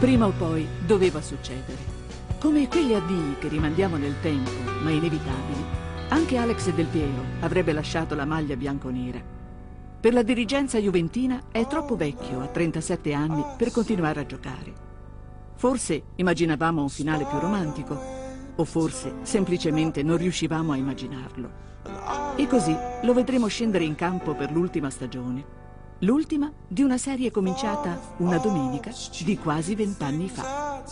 Prima o poi doveva succedere. Come quegli addii che rimandiamo nel tempo, ma inevitabili, anche Alex Del Piero avrebbe lasciato la maglia bianconera. Per la dirigenza juventina è troppo vecchio, a 37 anni, per continuare a giocare. Forse immaginavamo un finale più romantico, o forse semplicemente non riuscivamo a immaginarlo. E così lo vedremo scendere in campo per l'ultima stagione. L'ultima di una serie cominciata una domenica di quasi vent'anni fa.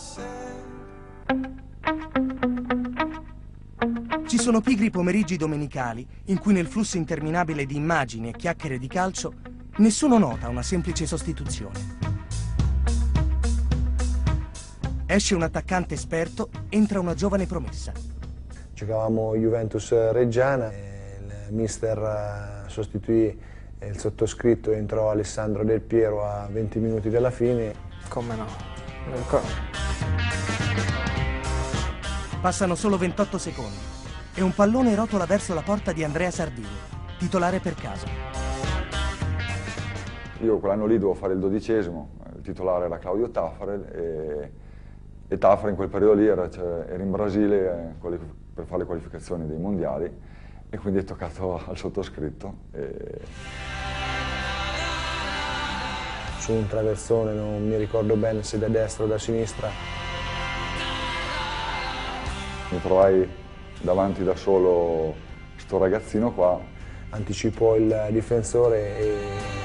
Ci sono pigri pomeriggi domenicali in cui nel flusso interminabile di immagini e chiacchiere di calcio nessuno nota una semplice sostituzione. Esce un attaccante esperto, entra una giovane promessa. Giocavamo Juventus Reggiana, il mister eh, sostituì il sottoscritto, entrò Alessandro Del Piero a 20 minuti dalla fine. Come no? Passano solo 28 secondi e un pallone rotola verso la porta di Andrea Sardini, titolare per caso. Io quell'anno lì dovevo fare il dodicesimo, il titolare era Claudio Taffarel e e Tafra in quel periodo lì era, cioè, era in Brasile eh, per fare le qualificazioni dei mondiali e quindi è toccato al sottoscritto. E... Su un traversone, non mi ricordo bene se da destra o da sinistra. Mi trovai davanti da solo sto ragazzino qua. Anticipò il difensore e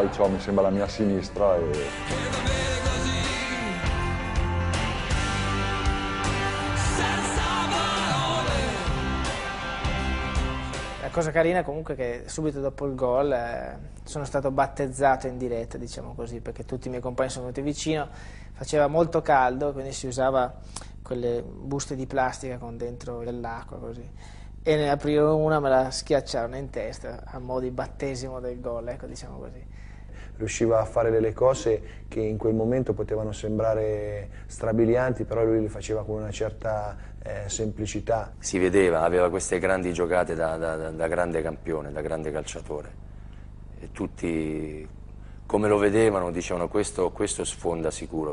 calciò mi sembra la mia sinistra e... Cosa carina comunque è che subito dopo il gol eh, sono stato battezzato in diretta, diciamo così, perché tutti i miei compagni sono venuti vicino, faceva molto caldo, quindi si usava quelle buste di plastica con dentro dell'acqua così. E ne aprirono una me la schiacciarono in testa a modo di battesimo del gol, ecco diciamo così riusciva a fare delle cose che in quel momento potevano sembrare strabilianti, però lui le faceva con una certa eh, semplicità. Si vedeva, aveva queste grandi giocate da, da, da grande campione, da grande calciatore. E tutti, come lo vedevano, dicevano questo, questo sfonda sicuro.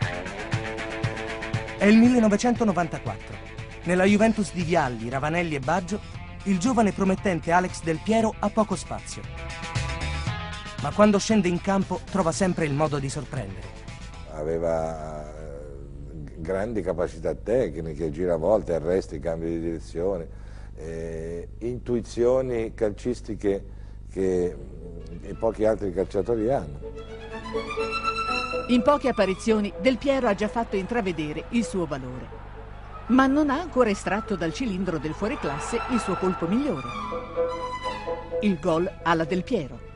È il 1994. Nella Juventus di Vialli, Ravanelli e Baggio, il giovane promettente Alex Del Piero ha poco spazio ma quando scende in campo trova sempre il modo di sorprendere. Aveva eh, grandi capacità tecniche, giravolte, arresti, cambi di direzione, eh, intuizioni calcistiche che mm, pochi altri calciatori hanno. In poche apparizioni Del Piero ha già fatto intravedere il suo valore, ma non ha ancora estratto dal cilindro del fuoriclasse il suo colpo migliore. Il gol alla Del Piero.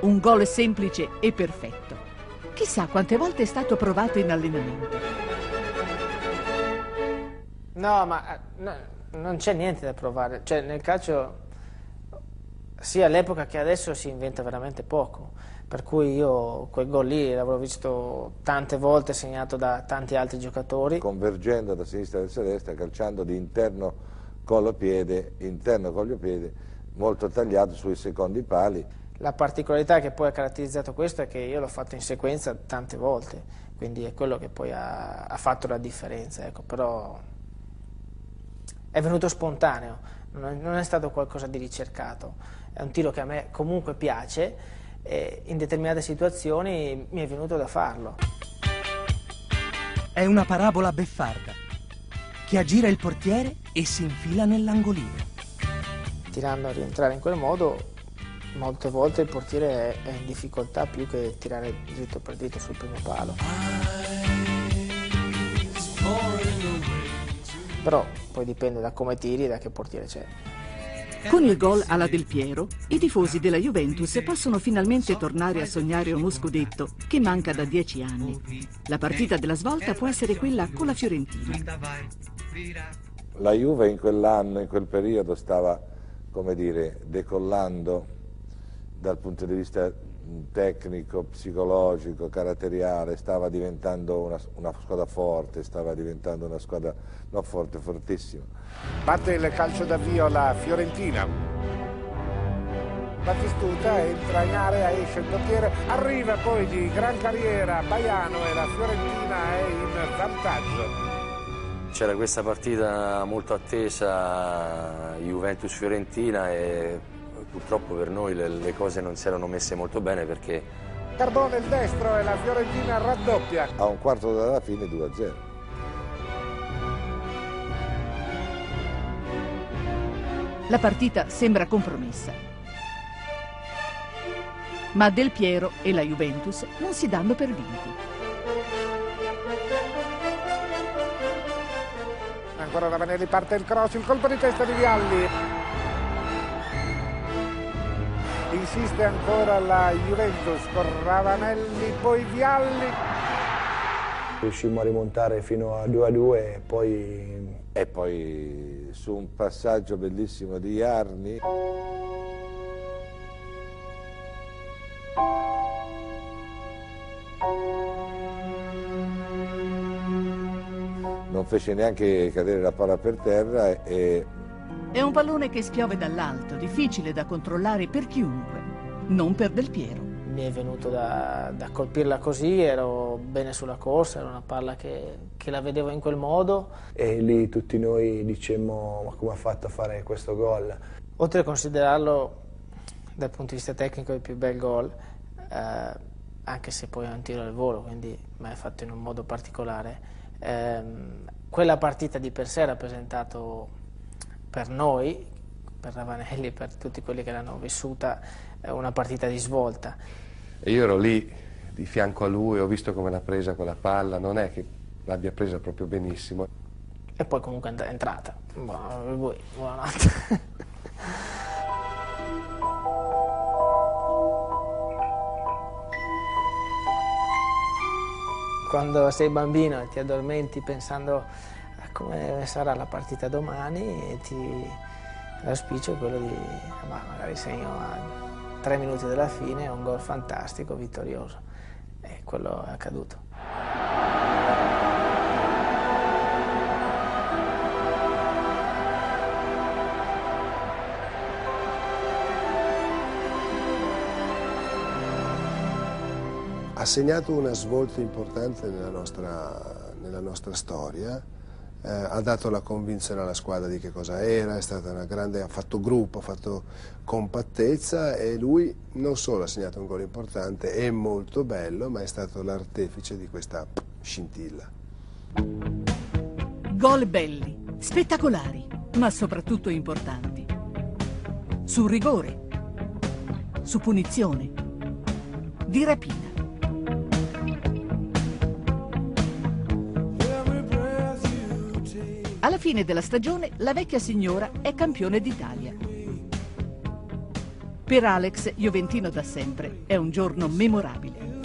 Un gol semplice e perfetto. Chissà quante volte è stato provato in allenamento. No, ma eh, no, non c'è niente da provare. Cioè, nel calcio, sia all'epoca che adesso, si inventa veramente poco. Per cui io quel gol lì l'avrò visto tante volte segnato da tanti altri giocatori. Convergendo da sinistra verso destra, calciando di interno collo-piede, interno collo-piede, molto tagliato sui secondi pali. La particolarità che poi ha caratterizzato questo è che io l'ho fatto in sequenza tante volte, quindi è quello che poi ha, ha fatto la differenza, ecco, però è venuto spontaneo, non è stato qualcosa di ricercato, è un tiro che a me comunque piace e in determinate situazioni mi è venuto da farlo. È una parabola beffarda che aggira il portiere e si infila nell'angolino. Tirando a rientrare in quel modo molte volte il portiere è, in difficoltà più che tirare dritto per dritto sul primo palo. Però poi dipende da come tiri e da che portiere c'è. Con il gol alla Del Piero, i tifosi della Juventus possono finalmente tornare a sognare uno scudetto che manca da dieci anni. La partita della svolta può essere quella con la Fiorentina. La Juve in quell'anno, in quel periodo, stava, come dire, decollando dal punto di vista tecnico, psicologico, caratteriale, stava diventando una, una, squadra forte, stava diventando una squadra non forte, fortissima. Batte il calcio d'avvio la Fiorentina. Battistuta entra in area, esce il portiere, arriva poi di gran carriera Baiano e la Fiorentina è in vantaggio. C'era questa partita molto attesa Juventus-Fiorentina e purtroppo per noi le, le cose non si erano messe molto bene perché... Carbone il destro e la Fiorentina raddoppia. A un quarto dalla fine 2-0. La partita sembra compromessa. Ma Del Piero e la Juventus non si danno per vinti. Ancora Ravanelli parte il cross, il colpo di testa di Vialli. Insiste ancora la Juventus con Ravanelli, poi Vialli. Riuscimmo a rimontare fino a 2 a 2 e poi... E poi su un passaggio bellissimo di Iarni. Non fece neanche cadere la palla per terra e è un pallone che spiove dall'alto, difficile da controllare per chiunque, non per Del Piero. Mi è venuto da, da colpirla così, ero bene sulla corsa, era una palla che, che, la vedevo in quel modo. E lì tutti noi dicemmo ma come ha fatto a fare questo gol? Oltre a considerarlo dal punto di vista tecnico il più bel gol, eh, anche se poi è un tiro al volo, quindi mi è fatto in un modo particolare, ehm, quella partita di per sé ha rappresentato per noi, per Ravanelli, per tutti quelli che l'hanno vissuta, una partita di svolta. E io ero lì di fianco a lui, ho visto come l'ha presa quella palla, non è che l'abbia presa proprio benissimo. E poi comunque è entrata. Buon, buonanotte. Quando sei bambino e ti addormenti pensando come sarà la partita domani ti l'auspicio è quello di ma magari segno a tre minuti dalla fine un gol fantastico, vittorioso e quello è accaduto. Ha segnato una svolta importante nella nostra, nella nostra storia eh, ha dato la convinzione alla squadra di che cosa era, è stata una grande, ha fatto gruppo, ha fatto compattezza e lui non solo ha segnato un gol importante, è molto bello, ma è stato l'artefice di questa scintilla. Gol belli, spettacolari, ma soprattutto importanti. Su rigore, su punizione, di rapina. Alla fine della stagione la vecchia signora è campione d'Italia. Per Alex, Juventino da sempre, è un giorno memorabile.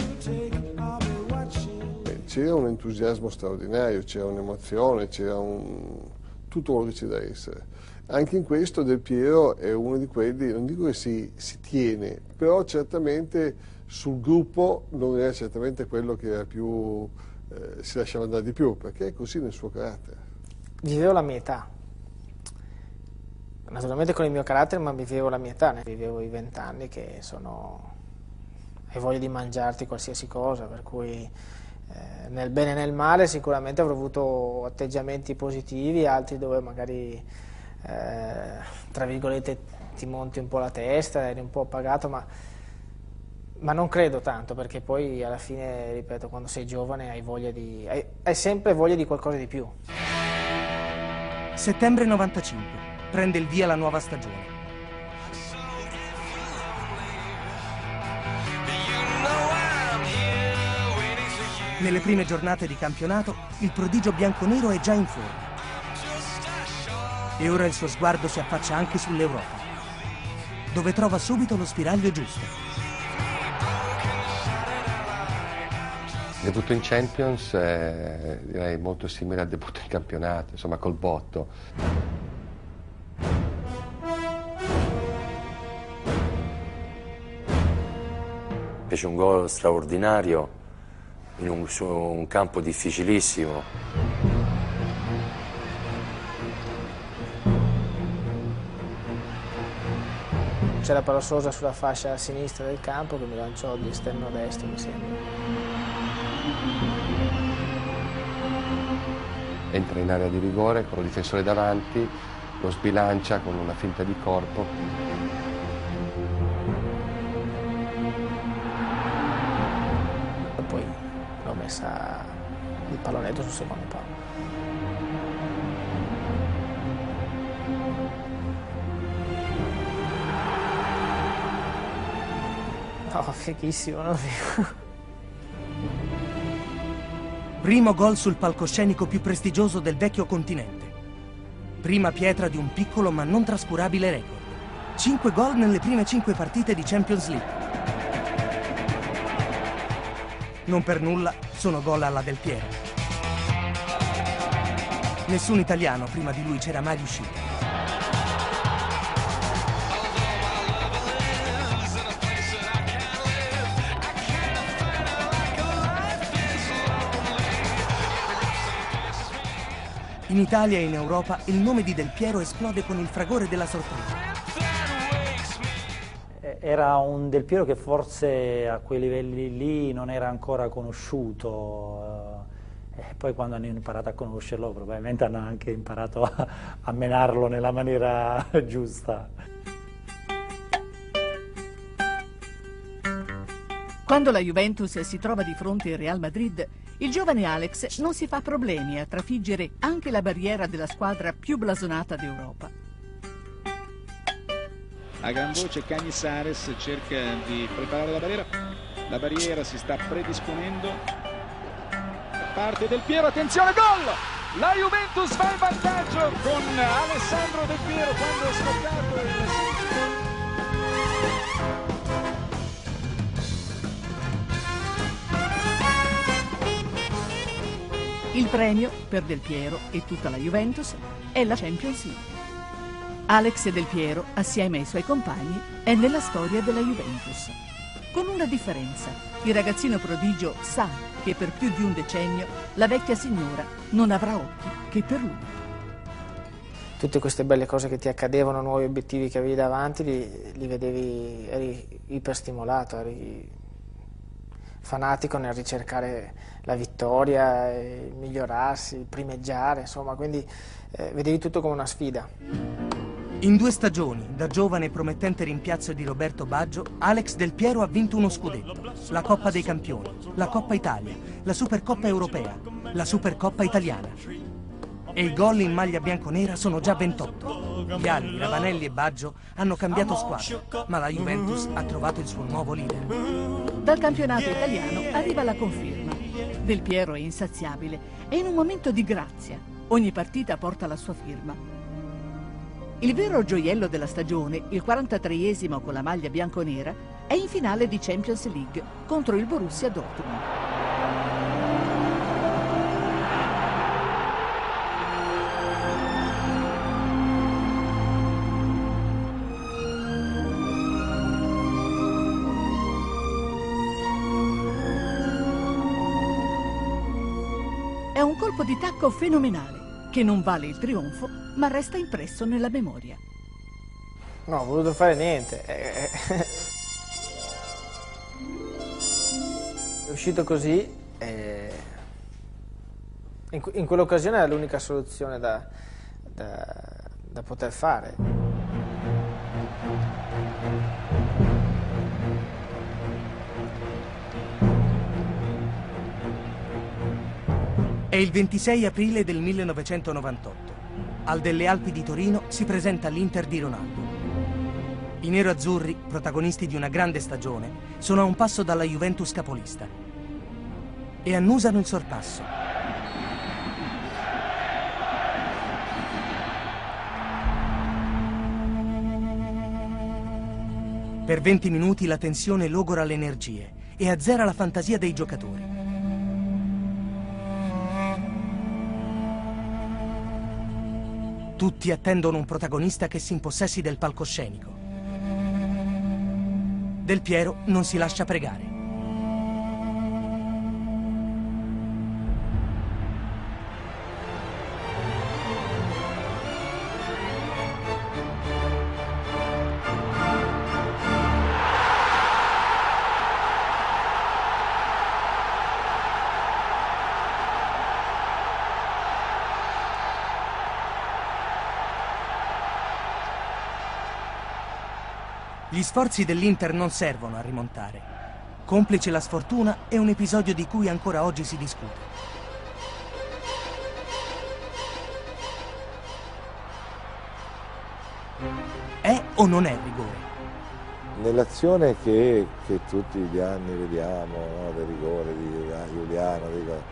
C'era un entusiasmo straordinario, c'era un'emozione, c'era un... tutto quello che c'è da essere. Anche in questo Del Piero è uno di quelli, non dico che si, si tiene, però certamente sul gruppo non era certamente quello che più, eh, si lasciava andare di più, perché è così nel suo carattere vivevo la mia età. Naturalmente con il mio carattere, ma vivevo la mia età, vivevo i vent'anni che sono... hai voglia di mangiarti qualsiasi cosa, per cui eh, nel bene e nel male sicuramente avrò avuto atteggiamenti positivi, altri dove magari, eh, tra virgolette, ti monti un po' la testa, eri un po' appagato, ma, ma non credo tanto, perché poi alla fine, ripeto, quando sei giovane hai, voglia di, hai, hai sempre voglia di qualcosa di più. Settembre 95. Prende il via la nuova stagione. Nelle prime giornate di campionato, il prodigio bianconero è già in forma. E ora il suo sguardo si affaccia anche sull'Europa, dove trova subito lo spiraglio giusto. Debutto in Champions è direi molto simile al debutto in campionato, insomma col botto. fece un gol straordinario in un, su un campo difficilissimo. C'era Palossosa sulla fascia sinistra del campo che mi lanciò di esterno destro, mi sembra. Entra in area di rigore con il difensore davanti, lo sbilancia con una finta di corpo. Poi l'ho messa il pallonetto sul secondo palo. No, fichissimo, no? Primo gol sul palcoscenico più prestigioso del vecchio continente. Prima pietra di un piccolo ma non trascurabile record. Cinque gol nelle prime cinque partite di Champions League. Non per nulla sono gol alla Del Piero. Nessun italiano prima di lui c'era mai riuscito. In Italia e in Europa il nome di Del Piero esplode con il fragore della sorpresa. Eh, Era un Del Piero che forse a quei livelli lì non era ancora conosciuto. eh, E poi quando hanno imparato a conoscerlo probabilmente hanno anche imparato a, a menarlo nella maniera giusta. Quando la Juventus si trova di fronte al Real Madrid, il giovane Alex non si fa problemi a trafiggere anche la barriera della squadra più blasonata d'Europa. A gran voce Cagnisares cerca di preparare la barriera. La barriera si sta predisponendo. Parte del Piero, attenzione, gol! La Juventus va in vantaggio con Alessandro Del Piero quando è scoccato il Il premio per Del Piero e tutta la Juventus è la Champions League. Alex Del Piero, assieme ai suoi compagni, è nella storia della Juventus. Con una differenza, il ragazzino prodigio sa che per più di un decennio la vecchia signora non avrà occhi che per lui. Tutte queste belle cose che ti accadevano, nuovi obiettivi che avevi davanti, li, li vedevi, eri iperstimolato, eri fanatico nel ricercare la vittoria, migliorarsi, primeggiare, insomma, quindi eh, vedevi tutto come una sfida. In due stagioni, da giovane e promettente rimpiazzo di Roberto Baggio, Alex Del Piero ha vinto uno scudetto, la Coppa dei Campioni, la Coppa Italia, la Supercoppa Europea, la Supercoppa Italiana. E i gol in maglia bianconera sono già 28. Vialli, Ravanelli e Baggio hanno cambiato squadra, ma la Juventus ha trovato il suo nuovo leader. Dal campionato italiano arriva la conferma. Del Piero è insaziabile e in un momento di grazia. Ogni partita porta la sua firma. Il vero gioiello della stagione, il 43esimo con la maglia bianconera, è in finale di Champions League contro il Borussia Dortmund. Colpo di tacco fenomenale, che non vale il trionfo, ma resta impresso nella memoria. No, ho voluto fare niente. Eh, È uscito così e in, que- in quell'occasione era l'unica soluzione da, da- da poter fare. È il 26 aprile del 1998. Al delle Alpi di Torino si presenta l'Inter di Ronaldo. I nero-azzurri, protagonisti di una grande stagione, sono a un passo dalla Juventus capolista e annusano il sorpasso. Per 20 minuti la tensione logora le energie e azzera la fantasia dei giocatori. Tutti attendono un protagonista che si impossessi del palcoscenico. Del Piero non si lascia pregare. Sforzi dell'Inter non servono a rimontare. Complice la sfortuna è un episodio di cui ancora oggi si discute. È o non è rigore? Nell'azione che, che, tutti gli anni vediamo, no, del rigore di Giuliano, dico,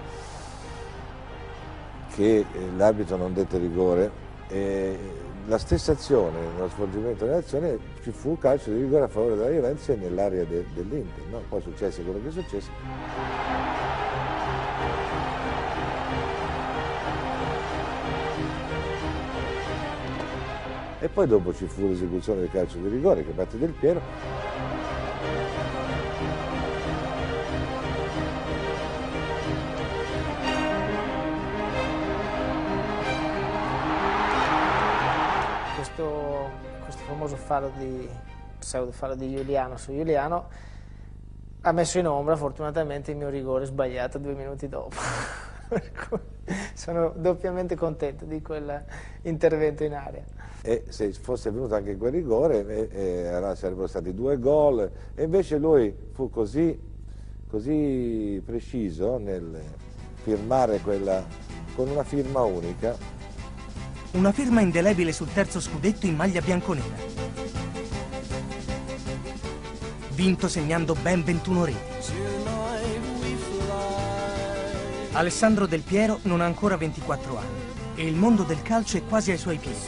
che l'arbitro non dette rigore, eh, la stessa azione, nello svolgimento dell'azione, ci fu un calcio di rigore a favore della Juventus nell'area de, dell'Inter. No? Poi successe quello che è successo. E poi dopo ci fu l'esecuzione del calcio di rigore che batte del Piero. Famoso fallo di pseudo fallo di Giuliano su Giuliano ha messo in ombra fortunatamente il mio rigore sbagliato due minuti dopo. sono doppiamente contento di quell'intervento in area. E se fosse venuto anche quel rigore eh, eh, sarebbero stati due gol e invece lui fu così, così preciso nel firmare quella con una firma unica. Una firma indelebile sul terzo scudetto in maglia bianconera. Vinto segnando ben 21 reti. Alessandro Del Piero non ha ancora 24 anni e il mondo del calcio è quasi ai suoi piedi.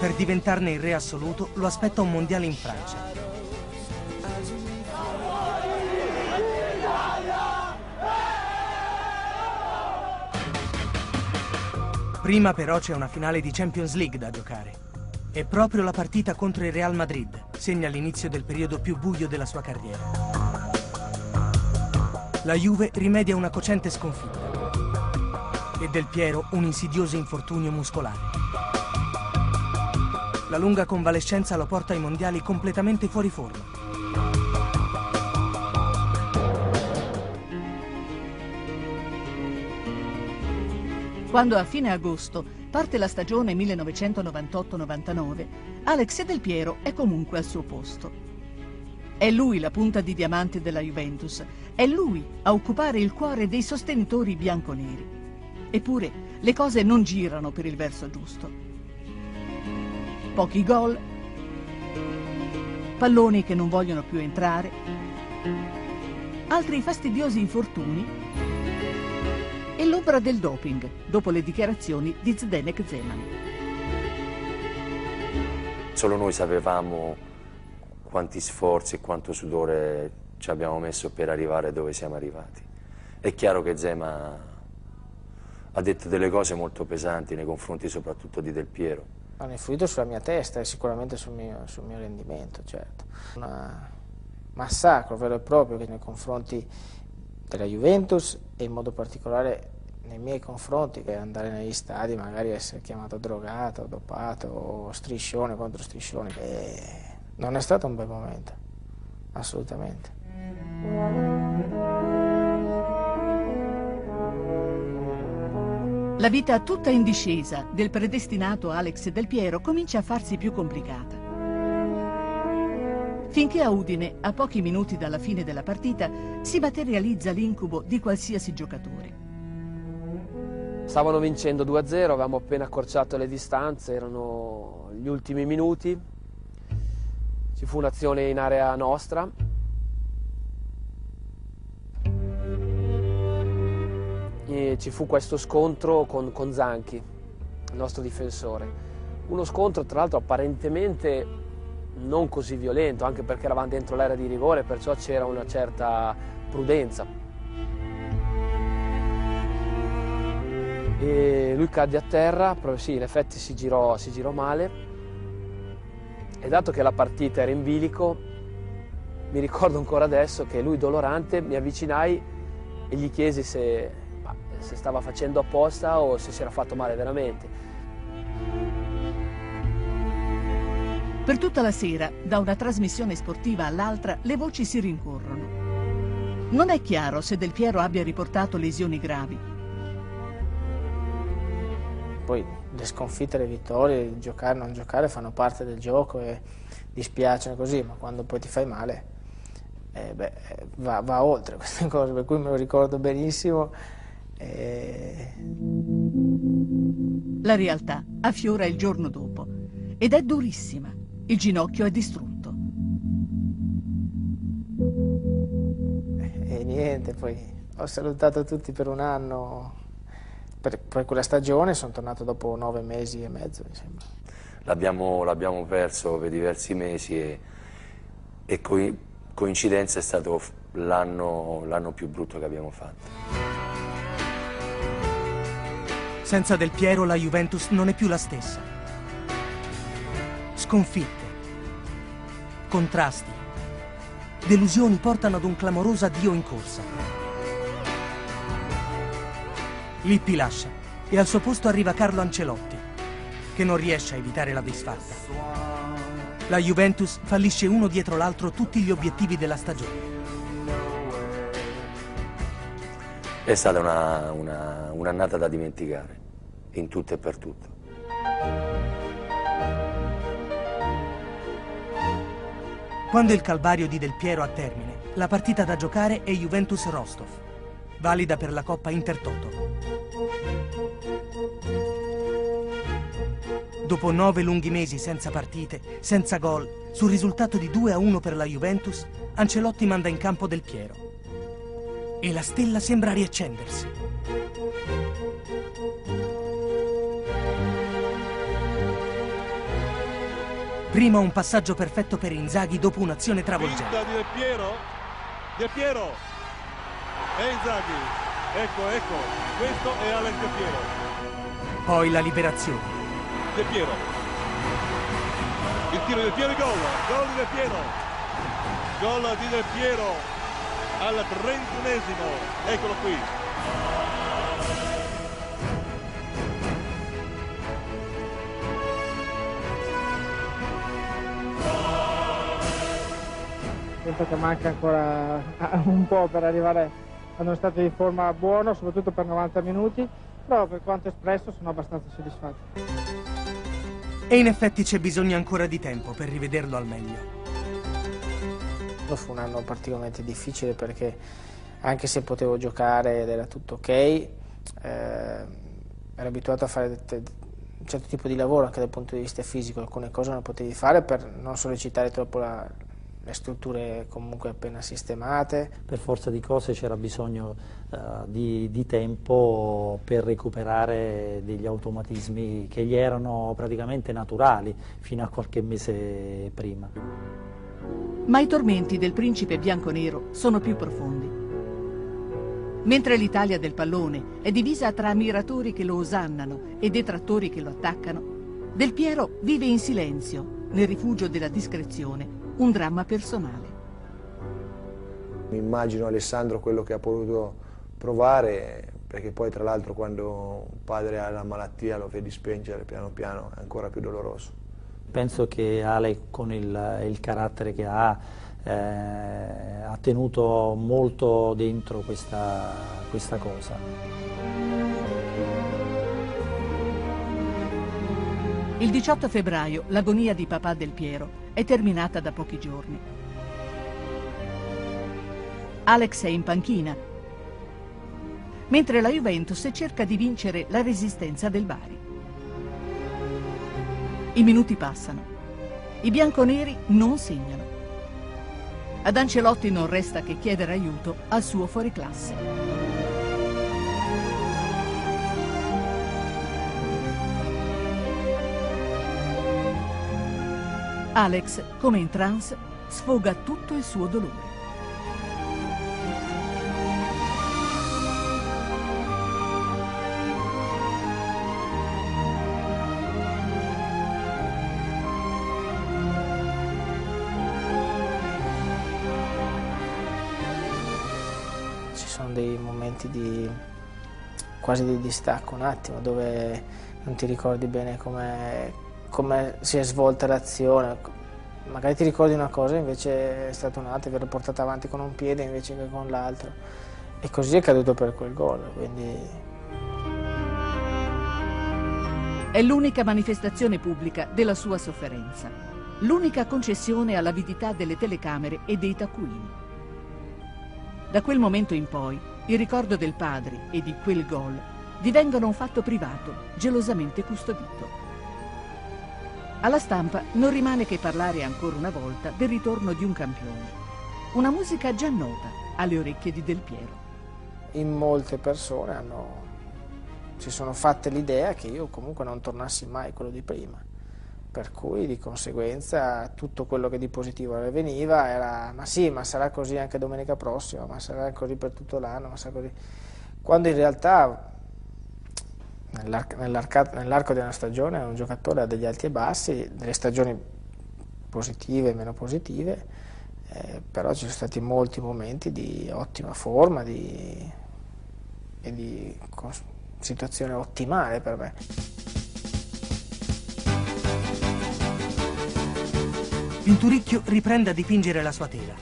Per diventarne il re assoluto lo aspetta un mondiale in Francia. Prima però c'è una finale di Champions League da giocare. È proprio la partita contro il Real Madrid, segna l'inizio del periodo più buio della sua carriera. La Juve rimedia una cocente sconfitta e Del Piero un insidioso infortunio muscolare. La lunga convalescenza lo porta ai mondiali completamente fuori forma. Quando a fine agosto parte la stagione 1998-99, Alex Del Piero è comunque al suo posto. È lui la punta di diamante della Juventus, è lui a occupare il cuore dei sostenitori bianconeri. Eppure le cose non girano per il verso giusto. Pochi gol, palloni che non vogliono più entrare, altri fastidiosi infortuni e l'ombra del doping dopo le dichiarazioni di Zdenek Zeman. Solo noi sapevamo quanti sforzi e quanto sudore ci abbiamo messo per arrivare dove siamo arrivati. È chiaro che Zeman ha detto delle cose molto pesanti nei confronti soprattutto di Del Piero. Hanno influito sulla mia testa e sicuramente sul mio, sul mio rendimento, certo. Un massacro vero e proprio nei confronti della Juventus e in modo particolare nei miei confronti che andare negli stadi magari essere chiamato drogato, dopato o striscione contro striscione e non è stato un bel momento assolutamente. La vita tutta in discesa del predestinato Alex Del Piero comincia a farsi più complicata finché a Udine, a pochi minuti dalla fine della partita, si materializza l'incubo di qualsiasi giocatore. Stavano vincendo 2-0, avevamo appena accorciato le distanze, erano gli ultimi minuti. Ci fu un'azione in area nostra. E ci fu questo scontro con, con Zanchi, il nostro difensore. Uno scontro tra l'altro apparentemente non così violento, anche perché eravamo dentro l'area di rigore, perciò c'era una certa prudenza. E lui cadde a terra, proprio sì, in effetti si girò, si girò male. E dato che la partita era in bilico, mi ricordo ancora adesso che lui dolorante mi avvicinai e gli chiesi se, se stava facendo apposta o se si era fatto male veramente. Per tutta la sera, da una trasmissione sportiva all'altra, le voci si rincorrono. Non è chiaro se Del Piero abbia riportato lesioni gravi. poi le sconfitte, le vittorie, giocare, non giocare fanno parte del gioco e dispiacciono così, ma quando poi ti fai male eh, beh, va, va, oltre queste cose, per cui me lo ricordo benissimo. Eh... La realtà affiora il giorno dopo ed è durissima. Il ginocchio è distrutto. E niente, poi ho salutato tutti per un anno per, per quella stagione sono tornato dopo nove mesi e mezzo, mi sembra. L'abbiamo, l'abbiamo perso per diversi mesi e, e co coincidenza è stato l'anno, l'anno più brutto che abbiamo fatto. Senza Del Piero la Juventus non è più la stessa. Sconfitte, contrasti, delusioni portano ad un clamoroso addio in corsa. Lippi lascia e al suo posto arriva Carlo Ancelotti, che non riesce a evitare la disfatta. La Juventus fallisce uno dietro l'altro tutti gli obiettivi della stagione. È stata un'annata una, una da dimenticare, in tutto e per tutto. Quando il calvario di Del Piero ha termine, la partita da giocare è Juventus-Rostov, valida per la Coppa Intertoto. Dopo nove lunghi mesi senza partite, senza gol, sul risultato di 2 a 1 per la Juventus, Ancelotti manda in campo Del Piero. E la stella sembra riaccendersi. Prima un passaggio perfetto per Inzaghi dopo un'azione travolgente. di Del Piero, Del Piero e Inzaghi. Ecco, ecco, questo è Alex Del Piero. Poi la liberazione. Del Piero. Il tiro di Del Piero e gol. Gol di Del Piero. Gol di Del Piero al trentunesimo. Eccolo qui. Penso che manca ancora un po' per arrivare ad uno stato di forma buono, soprattutto per 90 minuti, però per quanto espresso sono abbastanza soddisfatto. E in effetti c'è bisogno ancora di tempo per rivederlo al meglio. Fu un anno particolarmente difficile perché anche se potevo giocare ed era tutto ok, eh, ero abituato a fare un certo tipo di lavoro anche dal punto di vista fisico, alcune cose non potevi fare per non sollecitare troppo la, le strutture comunque appena sistemate. Per forza di cose c'era bisogno uh, di, di, tempo per recuperare degli automatismi che gli erano praticamente naturali fino a qualche mese prima. Ma i tormenti del principe bianco-nero sono più profondi. Mentre l'Italia del pallone è divisa tra ammiratori che lo osannano e detrattori che lo attaccano, Del Piero vive in silenzio, nel rifugio della discrezione, un dramma personale. Mi immagino Alessandro quello che ha potuto provare, perché poi tra l'altro quando un padre ha la malattia lo vedi spengere piano piano, è ancora più doloroso. Penso che Ale con il, il carattere che ha eh, ha tenuto molto dentro questa, questa cosa. Il 18 febbraio l'agonia di papà Del Piero è terminata da pochi giorni. Alex è in panchina, mentre la Juventus cerca di vincere la resistenza del Bari. I minuti passano. I bianconeri non segnano. Ad Ancelotti non resta che chiedere aiuto al suo fuoriclasse. Alex, come in trance, sfoga tutto il suo dolore. Ci sono dei momenti di quasi di distacco un attimo dove non ti ricordi bene come come si è svolta l'azione. Magari ti ricordi una cosa invece è stata un'altra, l'ho portata avanti con un piede invece che con l'altro. E così è caduto per quel gol. Quindi... È l'unica manifestazione pubblica della sua sofferenza, l'unica concessione all'avidità delle telecamere e dei taccuini. Da quel momento in poi, il ricordo del padre e di quel gol divengono un fatto privato, gelosamente custodito. Alla stampa non rimane che parlare ancora una volta del ritorno di un campione. Una musica già nota alle orecchie di Del Piero. In molte persone hanno, si sono fatte l'idea che io comunque non tornassi mai quello di prima. Per cui di conseguenza tutto quello che di positivo veniva era ma sì, ma sarà così anche domenica prossima, ma sarà così per tutto l'anno, ma sarà così. Quando in realtà nell'arco di una stagione un giocatore ha degli alti e bassi, delle stagioni positive e meno positive, eh, però ci sono stati molti momenti di ottima forma di, e di situazione ottimale per me. Pinturicchio riprende a dipingere la sua tela.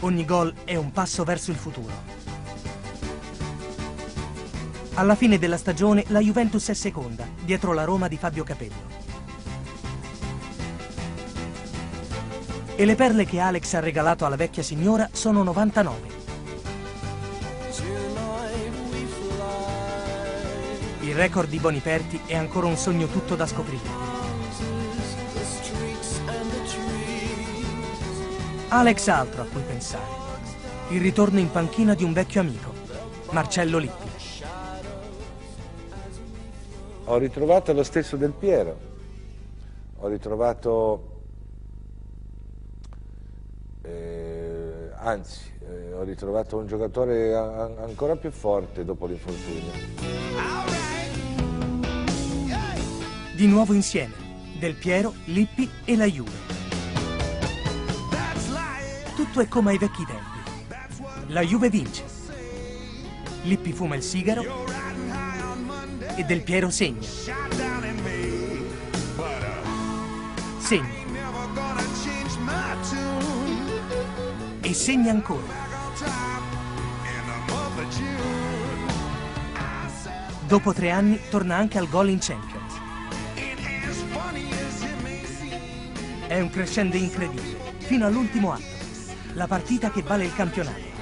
Ogni gol è un passo verso il futuro. Alla fine della stagione la Juventus è seconda, dietro la Roma di Fabio Capello. E le perle che Alex ha regalato alla vecchia signora sono 99. Il record di Boniperti è ancora un sogno tutto da scoprire. Alex ha altro a cui pensare. Il ritorno in panchina di un vecchio amico, Marcello Lippi. Ho ritrovato lo stesso Del Piero, ho ritrovato, eh, anzi, eh, ho ritrovato un giocatore a, ancora più forte dopo l'infortunio. Di nuovo insieme, Del Piero, Lippi e la Juve. Tutto è come ai vecchi tempi. La Juve vince. Lippi fuma il sigaro e Del Piero segna. Segna. E segna ancora. Dopo tre anni torna anche al gol in Champions. È un crescendo incredibile, fino all'ultimo atto, la partita che vale il campionato.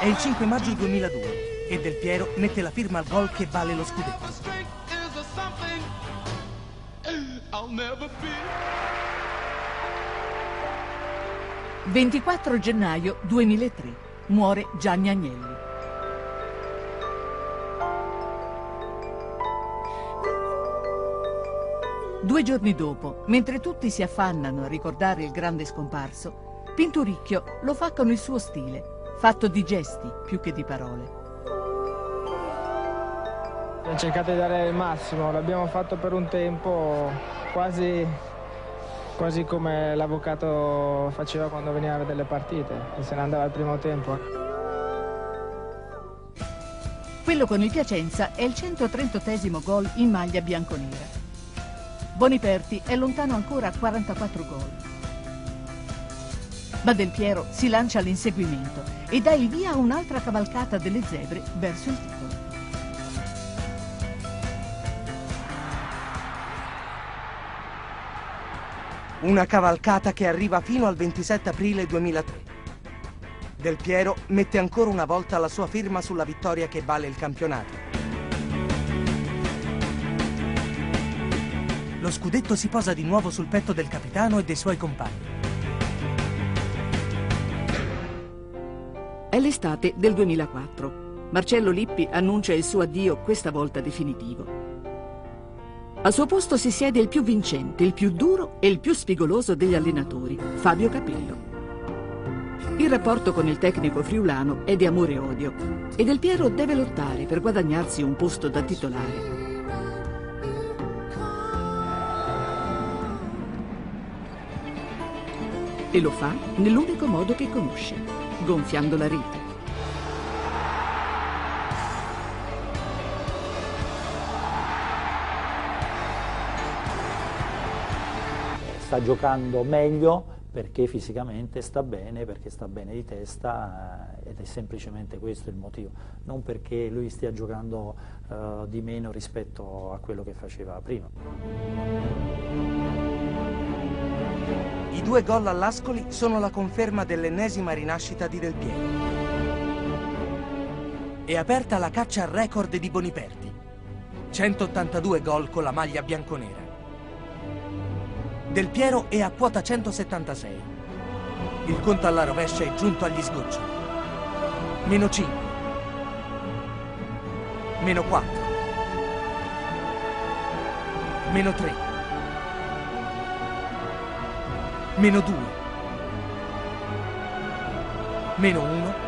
È il 5 maggio 2002 e Del Piero mette la firma al gol che vale lo scudetto. «24 gennaio 2003. Muore Gianni Agnelli. Due giorni dopo, mentre tutti si affannano a ricordare il grande scomparso, Pinturicchio lo fa con il suo stile, fatto di gesti più che di parole. Abbiamo cercato di dare il massimo, l'abbiamo fatto per un tempo quasi, quasi come l'avvocato faceva quando veniva a vedere le partite e se ne andava al primo tempo. Quello con il Piacenza è il 138 gol in maglia bianconera. Boniperti è lontano ancora a 44 gol. Ma Del Piero si lancia all'inseguimento e dà il via a un'altra cavalcata delle zebre verso il titolo. Una cavalcata che arriva fino al 27 aprile 2003. Del Piero mette ancora una volta la sua firma sulla vittoria che vale il campionato. Lo scudetto si posa di nuovo sul petto del capitano e dei suoi compagni. È l'estate del 2004. Marcello Lippi annuncia il suo addio questa volta definitivo. Al suo posto si siede il più vincente, il più duro e il più spigoloso degli allenatori, Fabio Capello. Il rapporto con il tecnico friulano è di amore e odio e Del Piero deve lottare per guadagnarsi un posto da titolare. E lo fa nell'unico modo che conosce, gonfiando la rete. Sta giocando meglio perché fisicamente sta bene, perché sta bene di testa ed è semplicemente questo il motivo, non perché lui stia giocando uh, di meno rispetto a quello che faceva prima. I due gol all'Ascoli sono la conferma dell'ennesima rinascita di Del Piero. È aperta la caccia al record di Boniperti. 182 gol con la maglia bianconera. Del Piero è a quota 176. Il conto alla rovescia è giunto agli sgoccioli. Meno 5. Meno 4. Meno 3. Meno 2. Meno 1.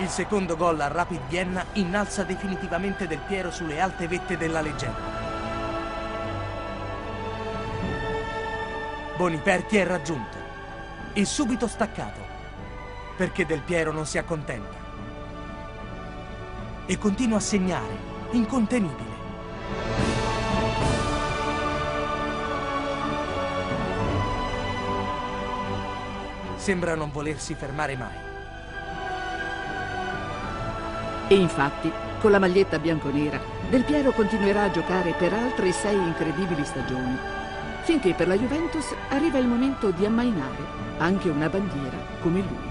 Il secondo gol a Rapid Vienna innalza definitivamente Del Piero sulle alte vette della leggenda. Boniperti è raggiunto e subito staccato, perché Del Piero non si accontenta. E continua a segnare, incontenibile. Sembra non volersi fermare mai. E infatti, con la maglietta bianconera, Del Piero continuerà a giocare per altre sei incredibili stagioni finché per la Juventus arriva il momento di ammainare anche una bandiera come lui.